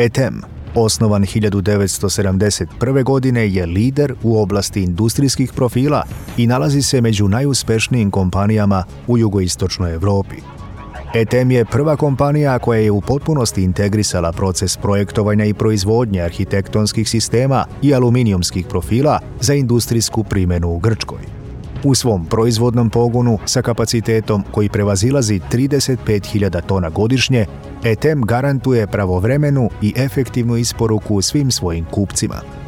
ETEM, osnovan 1971. godine, je lider u oblasti industrijskih profila i nalazi se među najuspešnijim kompanijama u jugoistočnoj Europi. ETEM je prva kompanija koja je u potpunosti integrisala proces projektovanja i proizvodnje arhitektonskih sistema i aluminijumskih profila za industrijsku primjenu u Grčkoj. U svom proizvodnom pogonu sa kapacitetom koji prevazilazi 35.000 tona godišnje, ETEM garantuje pravovremenu i efektivnu isporuku svim svojim kupcima –